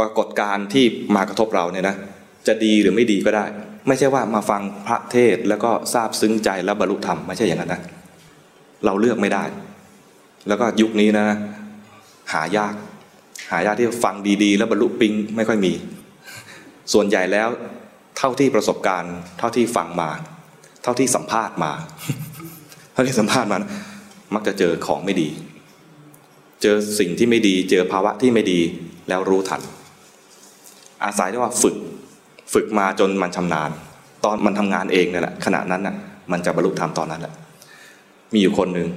ปรากฏการณ์ที่มากระทบเราเนี่ยนะจะดีหรือไม่ดีก็ได้ ไม่ใช่ว่ามาฟังพระเทศแล้วก็ทราบซึ้งใจแล้วบรรลุธรรมไม่ใช่อย่างนั้นนะเราเลือกไม่ได้ แล้วก็ยุคนี้นะ หายาก หายากที่ฟังดีๆ แล้วบรรลุปิงไม่ค่อยมี ส่วนใหญ่แล้วเท่าที่ประสบการณ์ เท่าที่ฟังมา เท่าที่สัมภาษณ์มา เท่าที่สัมภาษณ์มานะมักจะเจอของไม่ดี เจอสิ่งที่ไม่ดี เจอภาวะที่ไม่ดีแล้วรู้ทัน อาศัยได้ว่าฝึกฝึกมาจนมันชำนาญ ตอนมันทำงานเองเนี่ยแหละขณะนั้นน่ะมันจะบรรลุธรรมตอนนั้นแหละมีอยู่คนหนึ่ง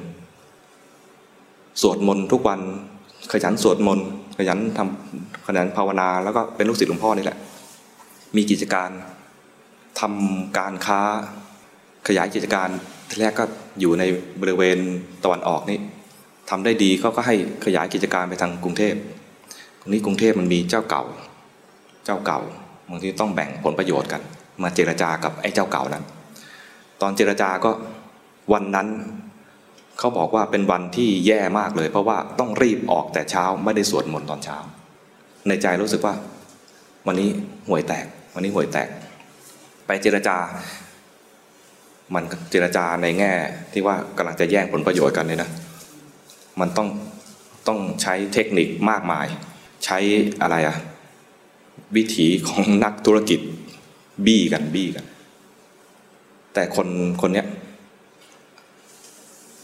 สวดมนต์ทุกวันขยันสวดมนต์ขยันทำขยันภาวนา แล้วก็เป็นลูกศิษย์หลวงพ่อนี่แหละ มีกิจการทำการค้าขยายกิจการทีแรกก็อยู่ในบริเวณตะวันออกนี่ทำได้ดีเขาก็ให้ขยายกิจการไปทางกรุงเทพตรงนี้กรุงเทพมันมีเจ้าเก่า เจ้าเก่าบางทีต้องแบ่งผลประโยชน์กัน มาเจรจากับไอ้เจ้าเก่านั้น ตอนเจรจาก็วันนั้นเขาบอกว่าเป็นวันที่แย่มากเลย เพราะว่าต้องรีบออกแต่เช้าไม่ได้สวดมนต์ตอนเช้า ในใจรู้สึกว่า วันนี้ห่วยแตก วันนี้ห่วยแตก ไปเจรจา มันเจรจาในแง่ที่ว่ากำลังจะแย่งผลประโยชน์กันเนี่ยนะ มันต้องต้องใช้เทคนิคมากมาย ใช้อะไรอะ วิถีของนักธุรกิจบี้กันบี้กัน แต่คนคนเนี้ย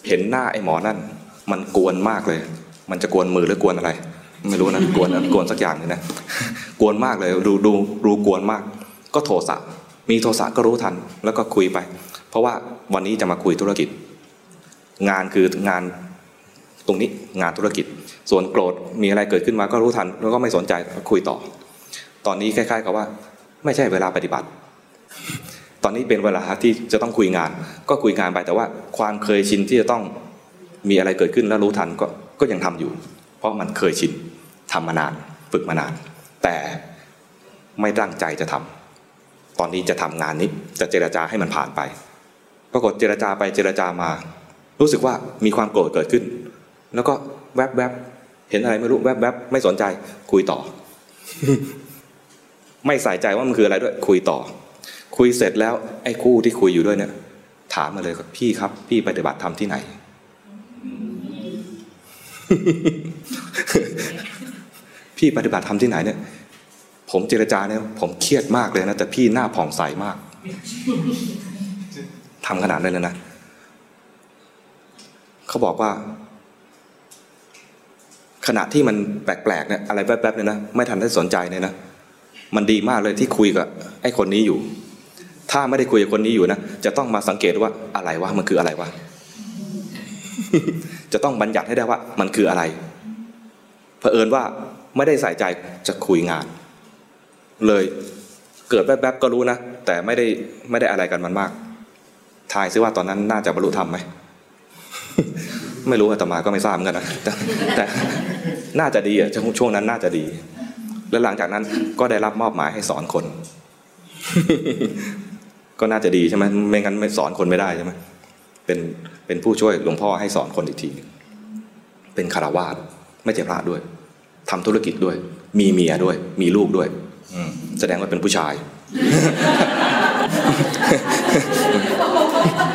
เห็นหน้าไอ้หมอนั่น มันกวนมากเลย มันจะกวนมือหรือกวนอะไร ไม่รู้นะกวนกวนสักอย่างนึงนะกวนมากเลยดูดูรู้กวนมาก ก็โทสะมีโทสะก็รู้ทัน แล้วก็คุยไป เพราะว่าวันนี้จะมาคุยธุรกิจ งานคืองานตรงนี้งานธุรกิจ ส่วนโกรธมีอะไรเกิดขึ้นมาก็รู้ทัน แล้วก็ไม่สนใจคุยต่อ ตอนนี้คล้ายๆกับว่า ไม่ใช่เวลาปฏิบัติ ตอนนี้เป็นเวลาที่จะต้องคุยงาน ก็คุยงานไปแต่ว่า ความเคยชินที่จะต้องมีอะไรเกิดขึ้นแล้วรู้ทันก็ก็ยังทำอยู่ เพราะมันเคยชินทำมานาน ฝึกมานาน แต่ไม่ตั้งใจจะทำตอนนี้จะทำงานนี้จะเจรจาให้มันผ่านไป ปรากฏเจรจาไปเจรจามา รู้สึกว่ามีความโกรธเกิดขึ้น แล้วก็แวบแวบเห็นอะไรไม่รู้แวบแวบไม่สนใจคุยต่อ ไม่ใส่ใจว่ามันคืออะไรด้วยคุยต่อ คุยเสร็จแล้วไอ้คู่ที่คุยอยู่ด้วยเนี่ยถามมาเลยครับพี่ครับ พี่ปฏิบัติธรรมที่ไหน พี่ปฏิบัติธรรมที่ไหนเนี่ย ผมเจรจาเนี่ยผมเครียดมากเลยนะแต่พี่หน้าผ่องใสมากทำขนาดนั้นเลยนะเขาบอกว่า ขณะที่มันแปลกๆเนี่ยอะไรแป๊บๆเนี่ยนะไม่ทันได้สนใจเนี่ยนะ มันดีมากเลยที่คุยกับไอ้คนนี้อยู่ ถ้าไม่ได้คุยกับคนนี้อยู่นะ จะต้องมาสังเกตว่าอะไรวะมันคืออะไรวะ จะต้องบัญญัติให้ได้ว่า มันคืออะไร เผอิญว่าไม่ได้ใส่ใจจะคุยงาน เลยเกิดแป๊บๆก็รู้นะ แต่ไม่ได้ไม่ได้อะไรกันมันมาก ทายซิว่าตอนนั้นน่าจะบรรลุธรรมไหมไม่รู้อาตมาก็ไม่ทราบเหมือนกันนะแต่แต่น่าจะดีอะช่วงนั้นน่าจะดี แล้วหลังจากนั้นก็ได้รับมอบหมายให้สอนคน ก็น่าจะดีใช่ไหมไม่งั้นไม่สอนคนไม่ได้ใช่ไหมเป็นเป็นผู้ช่วยหลวงพ่อให้สอนคนอีกทีเป็นคารวาสไม่ใช่พระด้วยทำธุรกิจด้วย มีเมียด้วย มีลูกด้วยแสดงว่าเป็นผู้ชาย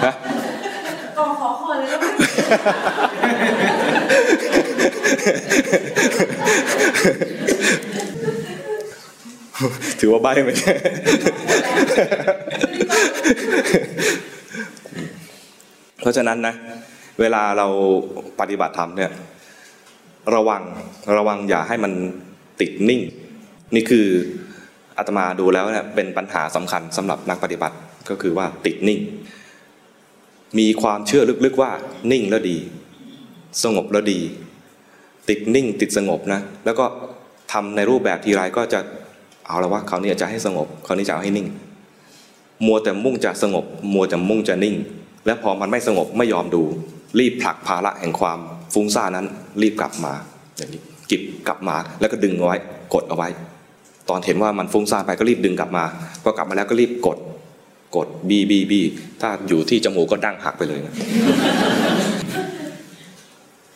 ฮะกองขอคอเลยนะ ถือว่าใบไหมเพราะฉะนั้นนะ เวลาเราปฏิบัติธรรมเนี่ย ระวังระวังอย่าให้มันติดนิ่ง นี่คืออาตมาดูแล้วเนี่ยเป็นปัญหาสำคัญสำหรับนักปฏิบัติก็คือว่าติดนิ่ง มีความเชื่อลึกๆว่า นิ่งแล้วดี สงบแล้วดี ติดนิ่ง ติดสงบนะ แล้วก็ทำในรูปแบบทีไรก็จะ เอาละว่าเขาวนี้จะให้สงบเขาวนี้จะเอาให้นิ่ง มัวแต่มุ่งจะสงบ มัวแต่มุ่งจะนิ่ง และพอมันไม่สงบไม่ยอมดู รีบผลักภาระแห่งความฟุ้งซ่านนั้น รีบกลับมาอย่างนี้กิบกลับมาแล้วก็ดึงเอาไว้กดเอาไว้ ตอนเห็นว่ามันฟุ้งซ่านไปก็รีบดึงกลับมาพอกลับมาแล้วก็รีบกดกดบีบีบีถ้าอยู่ที่จมูกก็ดั้งหักไปเลยนะ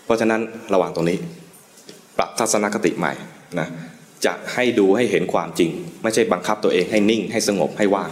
เพราะฉะนั้นระหว่างตรงนี้ ปรับทัศนคติใหม่นะ จะให้ดูให้เห็นความจริง ไม่ใช่บังคับตัวเองให้นิ่งให้สงบให้ว่าง